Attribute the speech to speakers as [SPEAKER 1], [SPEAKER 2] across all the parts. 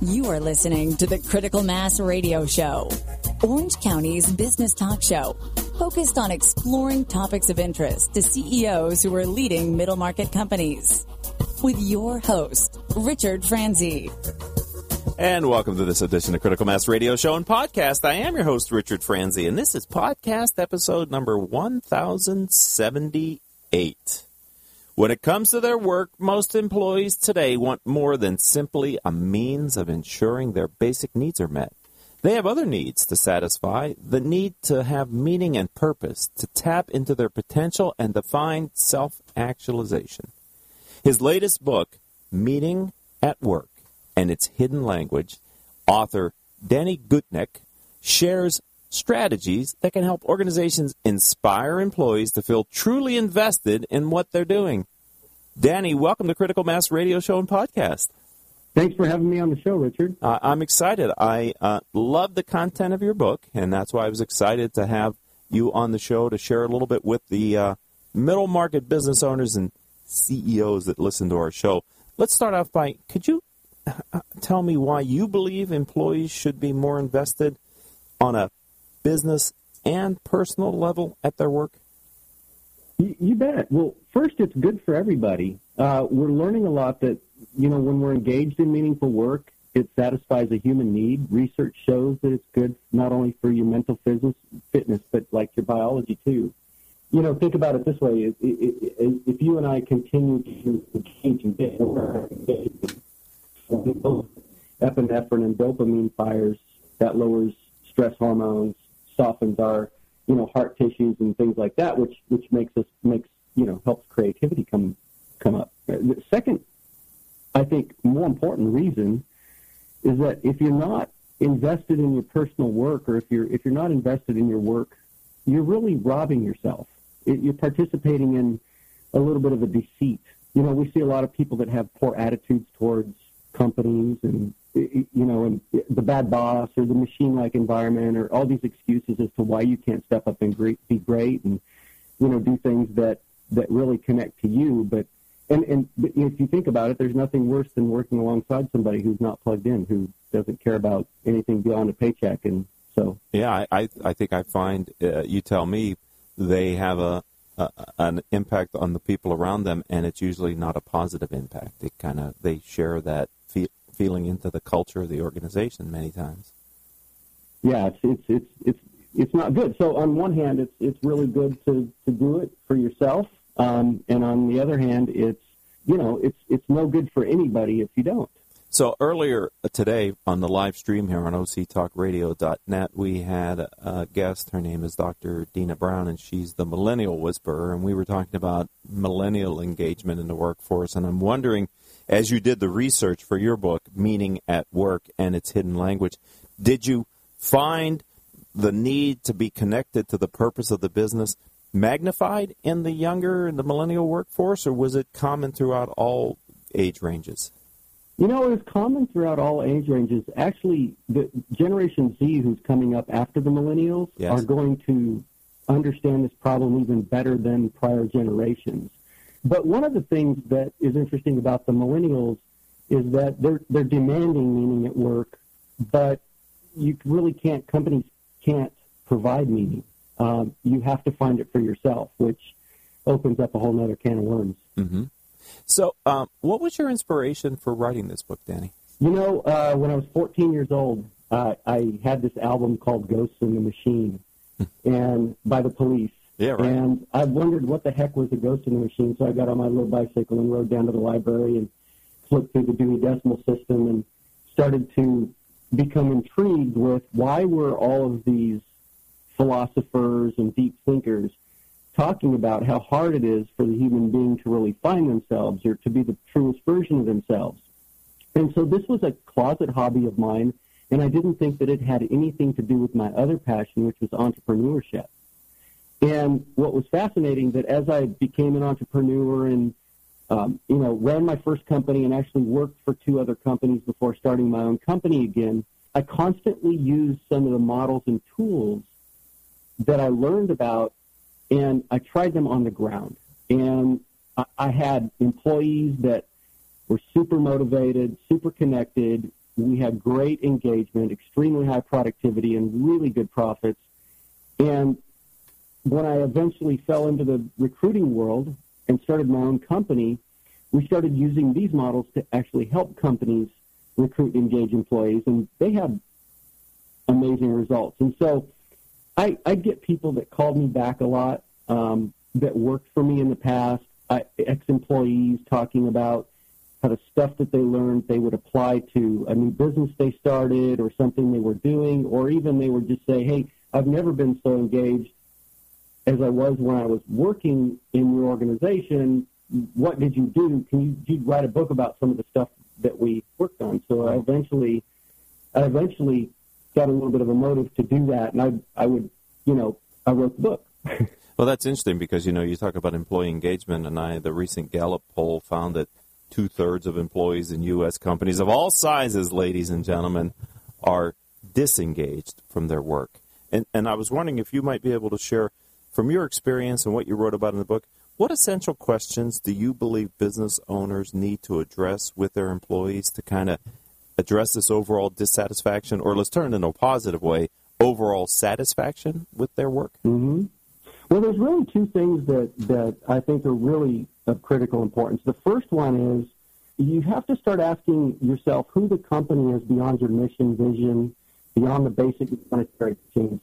[SPEAKER 1] You are listening to the Critical Mass Radio Show, Orange County's business talk show, focused on exploring topics of interest to CEOs who are leading middle market companies. With your host, Richard Franzi.
[SPEAKER 2] And welcome to this edition of Critical Mass Radio Show and Podcast. I am your host, Richard Franzi, and this is podcast episode number 1078. When it comes to their work, most employees today want more than simply a means of ensuring their basic needs are met. They have other needs to satisfy the need to have meaning and purpose, to tap into their potential and to find self actualization. His latest book, Meaning at Work and Its Hidden Language, author Danny Gutknecht shares strategies that can help organizations inspire employees to feel truly invested in what they're doing. Danny, welcome to Critical Mass Radio Show and Podcast.
[SPEAKER 3] Thanks for having me on the show, Richard.
[SPEAKER 2] Uh, I'm excited. I uh, love the content of your book, and that's why I was excited to have you on the show to share a little bit with the uh, middle market business owners and CEOs that listen to our show. Let's start off by could you uh, tell me why you believe employees should be more invested on a business and personal level at their work?
[SPEAKER 3] You, bet. Well, first, it's good for everybody. Uh, we're learning a lot that, you know, when we're engaged in meaningful work, it satisfies a human need. Research shows that it's good not only for your mental fitness, fitness but like your biology too. You know, think about it this way: if you and I continue to engage in epinephrine and dopamine fires, that lowers stress hormones, softens our you know heart tissues and things like that, which which makes us makes you know helps creativity come come up. The second, I think, more important reason is that if you're not invested in your personal work, or if you're if you're not invested in your work, you're really robbing yourself. It, you're participating in a little bit of a deceit. You know, we see a lot of people that have poor attitudes towards companies and you know, the bad boss or the machine-like environment or all these excuses as to why you can't step up and be great and, you know, do things that, that really connect to you. But, and, and if you think about it, there's nothing worse than working alongside somebody who's not plugged in, who doesn't care about anything beyond a paycheck. And so.
[SPEAKER 2] Yeah, I, I think I find, uh, you tell me, they have a, uh, an impact on the people around them, and it's usually not a positive impact. It kind of they share that feeling into the culture of the organization many times.
[SPEAKER 3] Yeah, it's it's it's it's it's not good. So on one hand, it's it's really good to to do it for yourself, um, and on the other hand, it's you know it's it's no good for anybody if you don't.
[SPEAKER 2] So earlier today on the live stream here on OCTalkRadio.net, we had a guest. Her name is Dr. Dina Brown, and she's the Millennial Whisperer. And we were talking about millennial engagement in the workforce. And I'm wondering as you did the research for your book, Meaning at Work and its Hidden Language, did you find the need to be connected to the purpose of the business magnified in the younger and the millennial workforce, or was it common throughout all age ranges?
[SPEAKER 3] You know, it was common throughout all age ranges. Actually, the Generation Z, who's coming up after the millennials, yes. are going to understand this problem even better than prior generations. But one of the things that is interesting about the millennials is that they're they're demanding meaning at work, but you really can't. Companies can't provide meaning. Um, you have to find it for yourself, which opens up a whole other can of worms.
[SPEAKER 2] Mm-hmm. So, um, what was your inspiration for writing this book, Danny?
[SPEAKER 3] You know, uh, when I was 14 years old, uh, I had this album called "Ghosts in the Machine," and by the Police,
[SPEAKER 2] yeah, right.
[SPEAKER 3] And I wondered what the heck was a ghost in the machine, so I got on my little bicycle and rode down to the library and flipped through the Dewey Decimal System and started to become intrigued with why were all of these philosophers and deep thinkers talking about how hard it is for the human being to really find themselves or to be the truest version of themselves. And so this was a closet hobby of mine, and I didn't think that it had anything to do with my other passion, which was entrepreneurship. And what was fascinating that as I became an entrepreneur and um, you know ran my first company and actually worked for two other companies before starting my own company again, I constantly used some of the models and tools that I learned about, and I tried them on the ground. And I, I had employees that were super motivated, super connected, we had great engagement, extremely high productivity, and really good profits. And when I eventually fell into the recruiting world and started my own company, we started using these models to actually help companies recruit and engage employees, and they had amazing results. And so I, I get people that called me back a lot um, that worked for me in the past, ex-employees talking about how the stuff that they learned they would apply to a new business they started or something they were doing, or even they would just say, hey, I've never been so engaged as I was when I was working in your organization. What did you do? Can you, you write a book about some of the stuff that we worked on? So I eventually, I eventually got a little bit of a motive to do that, and I, I would, you know, I wrote the book.
[SPEAKER 2] well, that's interesting because you know you talk about employee engagement, and I the recent Gallup poll found that two thirds of employees in U.S. companies of all sizes, ladies and gentlemen, are disengaged from their work. And, and I was wondering if you might be able to share from your experience and what you wrote about in the book, what essential questions do you believe business owners need to address with their employees to kind of address this overall dissatisfaction, or let's turn it in a positive way, overall satisfaction with their work?
[SPEAKER 3] Mm-hmm. Well, there's really two things that, that I think are really of critical importance. The first one is you have to start asking yourself who the company is beyond your mission, vision, beyond the basic monetary change.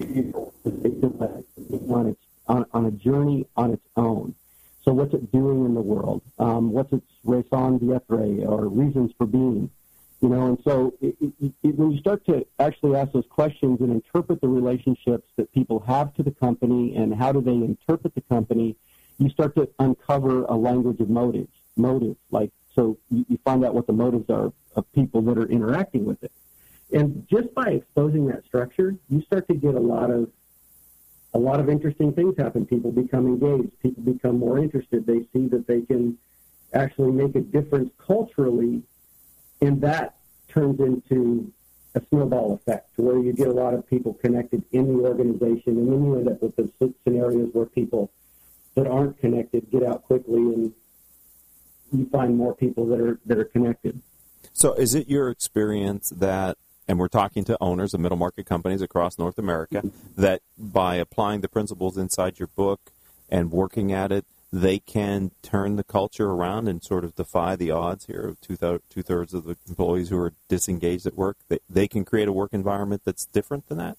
[SPEAKER 3] On, its, on, on a journey on its own. So what's it doing in the world? Um, what's its raison d'etre or reasons for being? You know, and so it, it, it, when you start to actually ask those questions and interpret the relationships that people have to the company and how do they interpret the company, you start to uncover a language of motives. Motives, like so, you, you find out what the motives are of people that are interacting with it. And just by exposing that structure, you start to get a lot of a lot of interesting things happen. People become engaged. People become more interested. They see that they can actually make a difference culturally and that turns into a snowball effect to where you get a lot of people connected in the organization, and then you end up with the scenarios where people that aren't connected get out quickly, and you find more people that are that are connected.
[SPEAKER 2] So, is it your experience that, and we're talking to owners of middle market companies across North America, that by applying the principles inside your book and working at it, they can turn the culture around and sort of defy the odds here of two, two thirds of the employees who are disengaged at work. They, they can create a work environment that's different than that?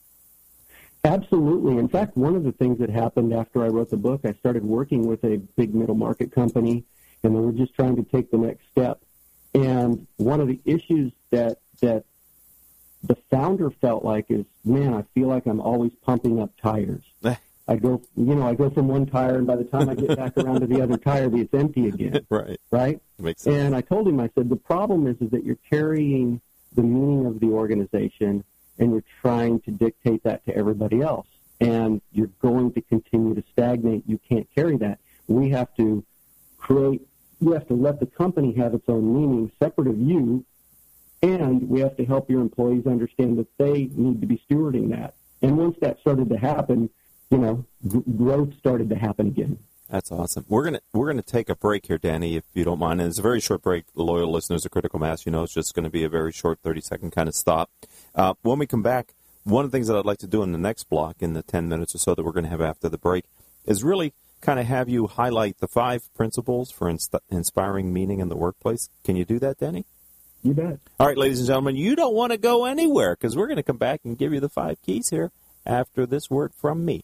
[SPEAKER 3] Absolutely. In fact, one of the things that happened after I wrote the book, I started working with a big middle market company, and they were just trying to take the next step. And one of the issues that that the founder felt like is, man, I feel like I'm always pumping up tires. I go, you know, I go from one tire, and by the time I get back around to the other tire, it's empty again.
[SPEAKER 2] right.
[SPEAKER 3] Right.
[SPEAKER 2] Makes sense.
[SPEAKER 3] And I told him, I said, the problem is, is that you're carrying the meaning of the organization, and you're trying to dictate that to everybody else, and you're going to continue to stagnate. You can't carry that. We have to create. You have to let the company have its own meaning, separate of you, and we have to help your employees understand that they need to be stewarding that. And once that started to happen you know, growth started to happen again.
[SPEAKER 2] That's awesome. We're gonna we're gonna take a break here, Danny, if you don't mind. And it's a very short break. Loyal listeners of Critical Mass, you know, it's just going to be a very short, thirty second kind of stop. Uh, when we come back, one of the things that I'd like to do in the next block, in the ten minutes or so that we're going to have after the break, is really kind of have you highlight the five principles for inspiring meaning in the workplace. Can you do that, Danny?
[SPEAKER 3] You bet.
[SPEAKER 2] All right, ladies and gentlemen, you don't want to go anywhere because we're going to come back and give you the five keys here after this word from me.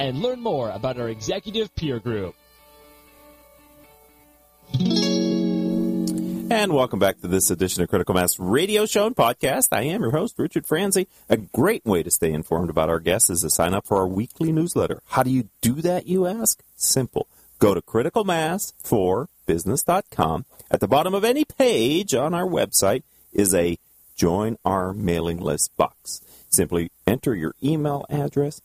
[SPEAKER 4] and learn more about our executive peer group.
[SPEAKER 2] And welcome back to this edition of Critical Mass Radio Show and Podcast. I am your host, Richard Franzi. A great way to stay informed about our guests is to sign up for our weekly newsletter. How do you do that, you ask? Simple. Go to criticalmassforbusiness.com. At the bottom of any page on our website is a join our mailing list box. Simply enter your email address,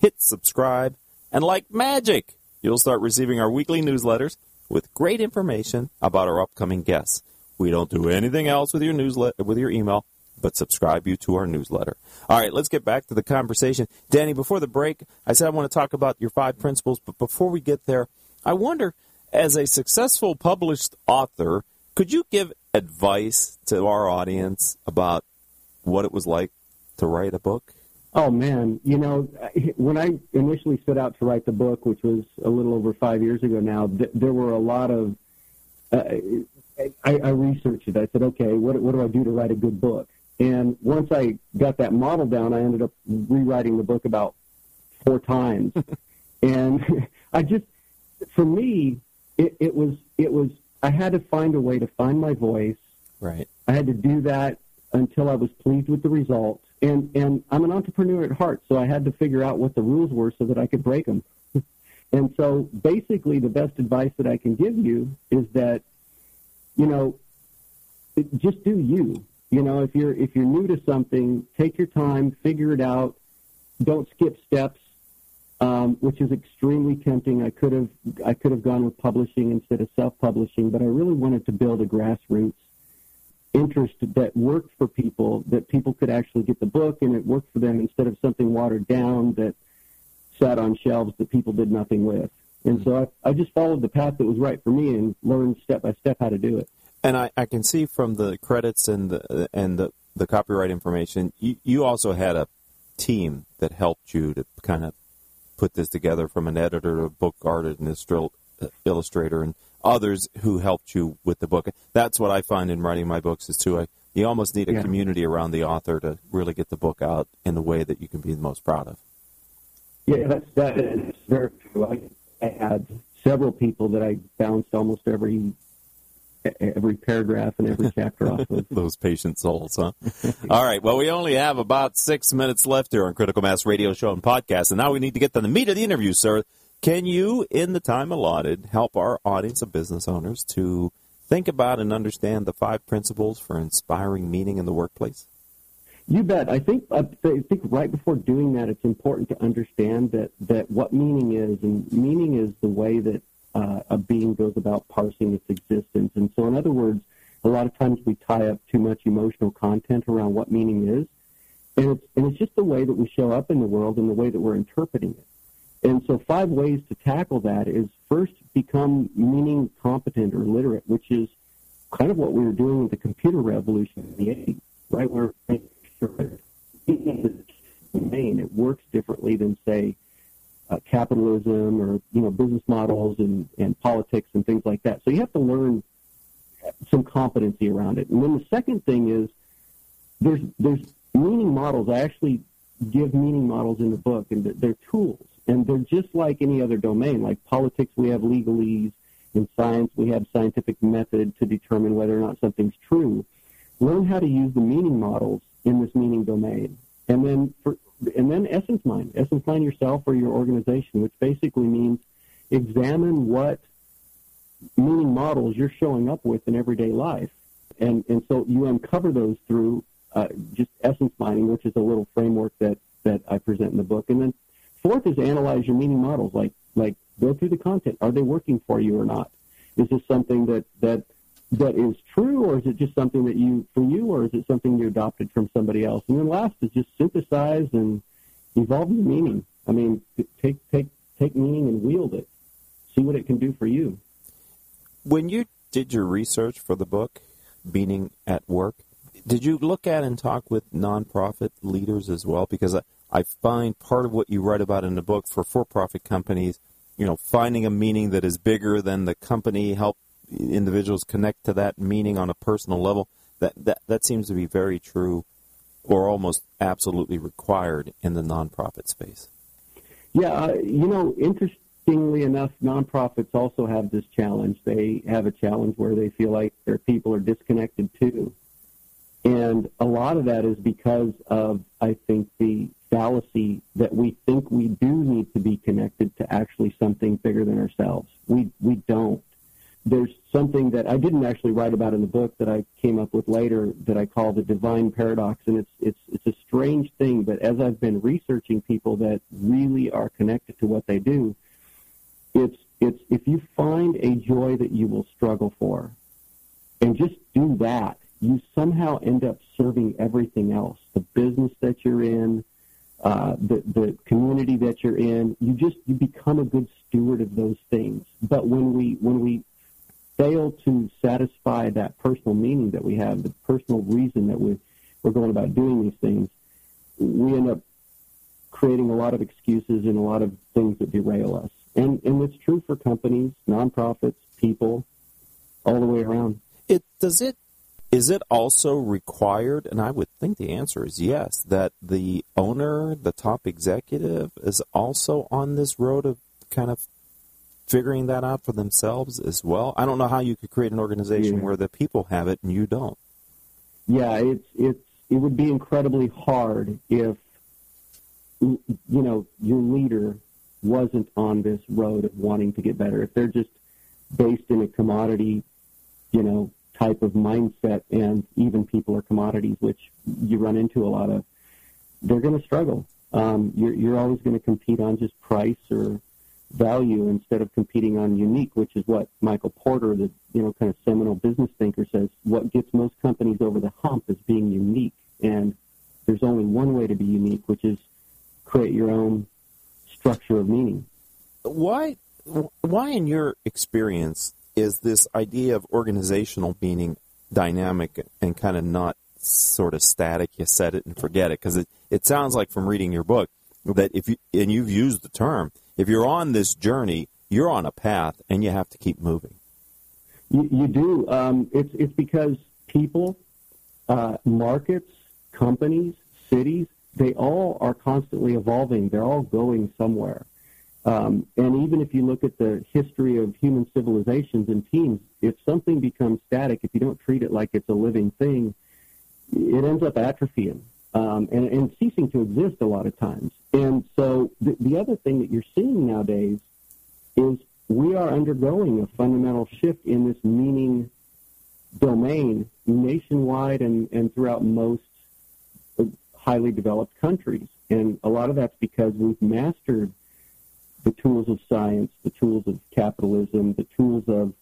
[SPEAKER 2] hit subscribe, and like magic, you'll start receiving our weekly newsletters with great information about our upcoming guests. We don't do anything else with your newsletter with your email but subscribe you to our newsletter. All right, let's get back to the conversation. Danny, before the break, I said I want to talk about your five principles, but before we get there, I wonder as a successful published author, could you give advice to our audience about what it was like to write a book?
[SPEAKER 3] Oh man, you know, when I initially set out to write the book, which was a little over five years ago now, th- there were a lot of uh, I, I researched it. I said, okay, what, what do I do to write a good book? And once I got that model down, I ended up rewriting the book about four times. and I just, for me, it, it was, it was, I had to find a way to find my voice.
[SPEAKER 2] Right.
[SPEAKER 3] I had to do that until I was pleased with the result. And, and I'm an entrepreneur at heart, so I had to figure out what the rules were so that I could break them. and so basically the best advice that I can give you is that you know, just do you. You know, if you're if you're new to something, take your time, figure it out. Don't skip steps, um, which is extremely tempting. I could have I could have gone with publishing instead of self-publishing, but I really wanted to build a grassroots interest that worked for people, that people could actually get the book and it worked for them instead of something watered down that sat on shelves that people did nothing with. And so I, I just followed the path that was right for me and learned step by step how to do it.
[SPEAKER 2] And I, I can see from the credits and the and the, the copyright information, you, you also had a team that helped you to kind of put this together from an editor, to a book artist, an uh, illustrator, and others who helped you with the book. That's what I find in writing my books is too. I, you almost need a yeah. community around the author to really get the book out in the way that you can be the most proud of.
[SPEAKER 3] Yeah, that's that is very true. I, I had several people that I bounced almost every every paragraph and every chapter off of.
[SPEAKER 2] Those patient souls, huh? All right. Well, we only have about six minutes left here on Critical Mass Radio Show and Podcast, and now we need to get to the meat of the interview, sir. Can you, in the time allotted, help our audience of business owners to think about and understand the five principles for inspiring meaning in the workplace?
[SPEAKER 3] You bet. I think I think right before doing that, it's important to understand that that what meaning is, and meaning is the way that uh, a being goes about parsing its existence. And so, in other words, a lot of times we tie up too much emotional content around what meaning is, and it's and it's just the way that we show up in the world and the way that we're interpreting it. And so, five ways to tackle that is first become meaning competent or literate, which is kind of what we were doing with the computer revolution in the 80s, right? We're domain. It works differently than, say, uh, capitalism or you know business models and, and politics and things like that. So you have to learn some competency around it. And then the second thing is there's there's meaning models. I actually give meaning models in the book, and they're tools, and they're just like any other domain. Like politics, we have legalese. In science, we have scientific method to determine whether or not something's true. Learn how to use the meaning models in this meaning domain. And then for, and then essence mine, essence mine yourself or your organization, which basically means examine what meaning models you're showing up with in everyday life. And, and so you uncover those through uh, just essence mining, which is a little framework that, that I present in the book. And then fourth is analyze your meaning models, like, like go through the content. Are they working for you or not? Is this something that, that that is true, or is it just something that you for you, or is it something you adopted from somebody else? And then last is just synthesize and evolve your meaning. I mean, take take take meaning and wield it. See what it can do for you.
[SPEAKER 2] When you did your research for the book, Meaning at Work, did you look at and talk with nonprofit leaders as well? Because I, I find part of what you write about in the book for for-profit companies, you know, finding a meaning that is bigger than the company, help individuals connect to that meaning on a personal level. That that that seems to be very true or almost absolutely required in the nonprofit space?
[SPEAKER 3] Yeah, uh, you know, interestingly enough, nonprofits also have this challenge. They have a challenge where they feel like their people are disconnected too. And a lot of that is because of, I think, the fallacy that we think we do need to be connected to actually something bigger than ourselves. We we don't. There's something that I didn't actually write about in the book that I came up with later that I call the divine paradox, and it's it's it's a strange thing. But as I've been researching people that really are connected to what they do, it's it's if you find a joy that you will struggle for, and just do that, you somehow end up serving everything else. The business that you're in, uh, the the community that you're in. You just you become a good steward of those things. But when we when we fail to satisfy that personal meaning that we have, the personal reason that we we're going about doing these things, we end up creating a lot of excuses and a lot of things that derail us. And and it's true for companies, nonprofits, people, all the way around.
[SPEAKER 2] It does it is it also required, and I would think the answer is yes, that the owner, the top executive, is also on this road of kind of figuring that out for themselves as well? I don't know how you could create an organization yeah. where the people have it and you don't.
[SPEAKER 3] Yeah, it's it's it would be incredibly hard if you know your leader wasn't on this road of wanting to get better. If they're just based in a commodity, you know, type of mindset, and even people are commodities, which you run into a lot of, they're going to struggle. Um, you're, you're always going to compete on just price or value instead of competing on unique, which is what Michael Porter, the you know kind of seminal business thinker, says. What gets most companies over the hump is being unique, and there's only one way to be unique, which is create your own structure of meaning.
[SPEAKER 2] Why, why, in your experience, is this idea of organizational meaning dynamic and kind of not sort of static. You set it and forget it because it, it sounds like from reading your book that if you and you've used the term if you're on this journey, you're on a path and you have to keep moving.
[SPEAKER 3] You, you do. Um, it's it's because people, uh, markets, companies, cities, they all are constantly evolving. They're all going somewhere. Um, and even if you look at the history of human civilizations and teams, if something becomes static, if you don't treat it like it's a living thing, it ends up atrophying um, and, and, ceasing to exist a lot of times. And so the, the other thing that you're seeing nowadays is we are undergoing a fundamental shift in this meaning domain nationwide and, and throughout most highly developed countries. And a lot of that's because we've mastered the tools of science, the tools of capitalism, the tools of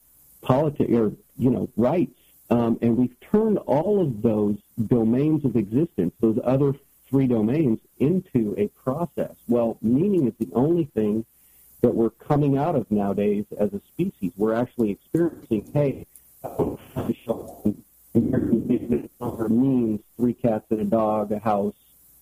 [SPEAKER 3] politics, or you know, rights, um, and we've turned all of those domains of existence, those other three domains, into a process. Well, meaning is the only thing that we're coming out of nowadays as a species. We're actually experiencing, hey, American means three cats and a dog, a house,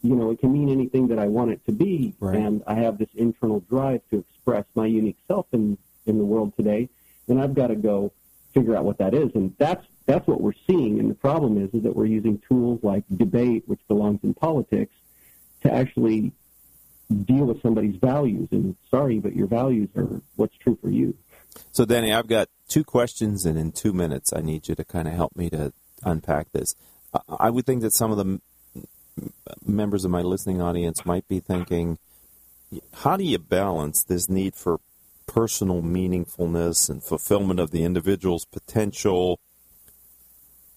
[SPEAKER 3] you know, it can mean anything that I want it to be, right. and I have this internal drive to express my unique self in in the world today, and I've got to go figure out what that is, and that's that's what we're seeing. And the problem is, is that we're using tools like debate, which belongs in politics, to actually deal with somebody's values. And sorry, but your values are what's true for you.
[SPEAKER 2] So, Danny, I've got two questions, and in two minutes, I need you to kind of help me to unpack this. I would think that some of the members of my listening audience might be thinking, how do you balance this need for personal meaningfulness and fulfillment of the individual's potential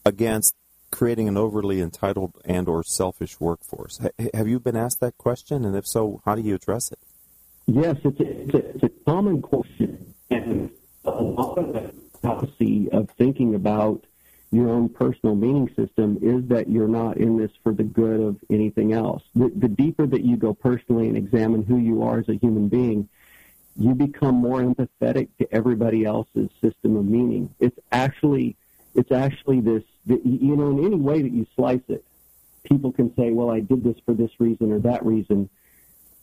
[SPEAKER 2] against creating an overly entitled and or selfish workforce? have you been asked that question, and if so, how do you address it?
[SPEAKER 3] Yes, it's a, it's a, it's a common question, and a lot of the policy of thinking about your own personal meaning system is that you're not in this for the good of anything else. The, the, deeper that you go personally and examine who you are as a human being, you become more empathetic to everybody else's system of meaning. It's actually, it's actually this, you know, in any way that you slice it, people can say, well, I did this for this reason or that reason.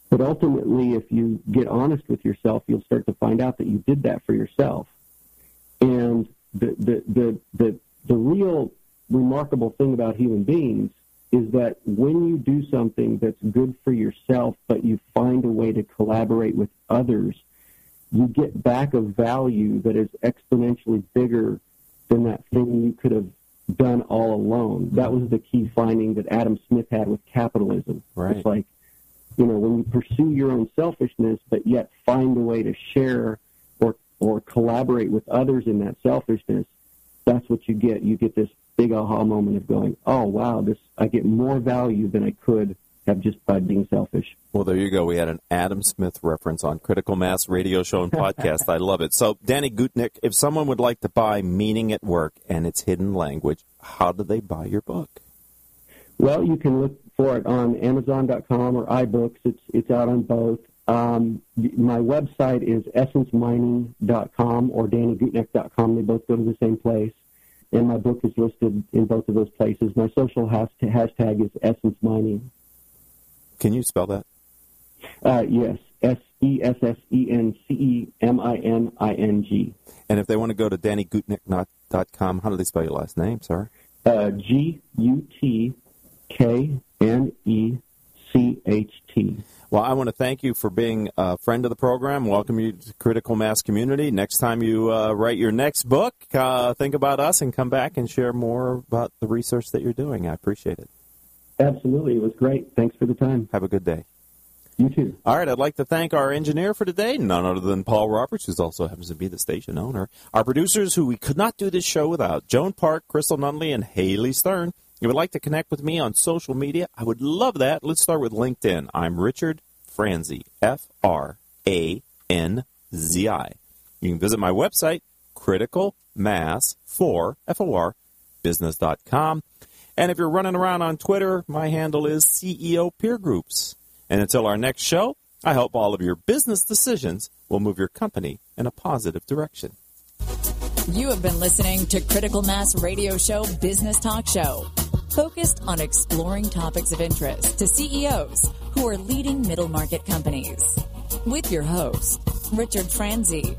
[SPEAKER 3] But ultimately, if you get honest with yourself, you'll start to find out that you did that for yourself. And the, the, the, the the real remarkable thing about human beings is that when you do something that's good for yourself, but you find a way to collaborate with others, you get back a value that is exponentially bigger than that thing you could have done all alone. That was the key finding that Adam Smith had with capitalism.
[SPEAKER 2] Right.
[SPEAKER 3] It's like, you know, when you pursue your own selfishness, but yet find a way to share or or collaborate with others in that selfishness, that's what you get. You get this big aha moment of going, oh wow, this I get more value than I could have just by being selfish.
[SPEAKER 2] Well, there you go. We had an Adam Smith reference on Critical Mass Radio Show and Podcast. I love it. So, Danny Gutknecht, if someone would like to buy Meaning at Work and its hidden language, how do they buy your book?
[SPEAKER 3] Well, you can look for it on Amazon.com or iBooks. It's it's out on both. Um, my website is essencemining.com or DannyGutknecht.com. They both go to the same place. And my book is listed in both of those places. My social hashtag is Essence Mining.
[SPEAKER 2] Can you spell that?
[SPEAKER 3] Uh, yes, S E S S E N C E M I N I N G.
[SPEAKER 2] And if they want to go to DannyGutknecht.com, how do they spell your last name, sir?
[SPEAKER 3] Uh, G U T K N E C H T.
[SPEAKER 2] Well, I want to thank you for being a friend of the program. Welcome you to Critical Mass Community. Next time you uh, write your next book, uh, think about us and come back and share more about the research that you're doing. I appreciate it.
[SPEAKER 3] Absolutely. It was great. Thanks for the time.
[SPEAKER 2] Have a good day.
[SPEAKER 3] You too.
[SPEAKER 2] All right, I'd like to thank our engineer for today, none other than Paul Roberts, who also happens to be the station owner. Our producers, who we could not do this show without, Joan Park, Crystal Nunley, and Haley Stern. If you would like to connect with me on social media, I would love that. Let's start with LinkedIn. I'm Richard Franzi, F R A N Z I. You can visit my website, criticalmass4, F-O-R, business.com. And if you're running around on Twitter, my handle is CEO Peer Groups. And until our next show, I hope all of your business decisions will move your company in a positive direction.
[SPEAKER 1] You have been listening to Critical Mass Radio Show Business Talk Show, focused on exploring topics of interest to CEOs who are leading middle market companies. With your host, Richard Franzi.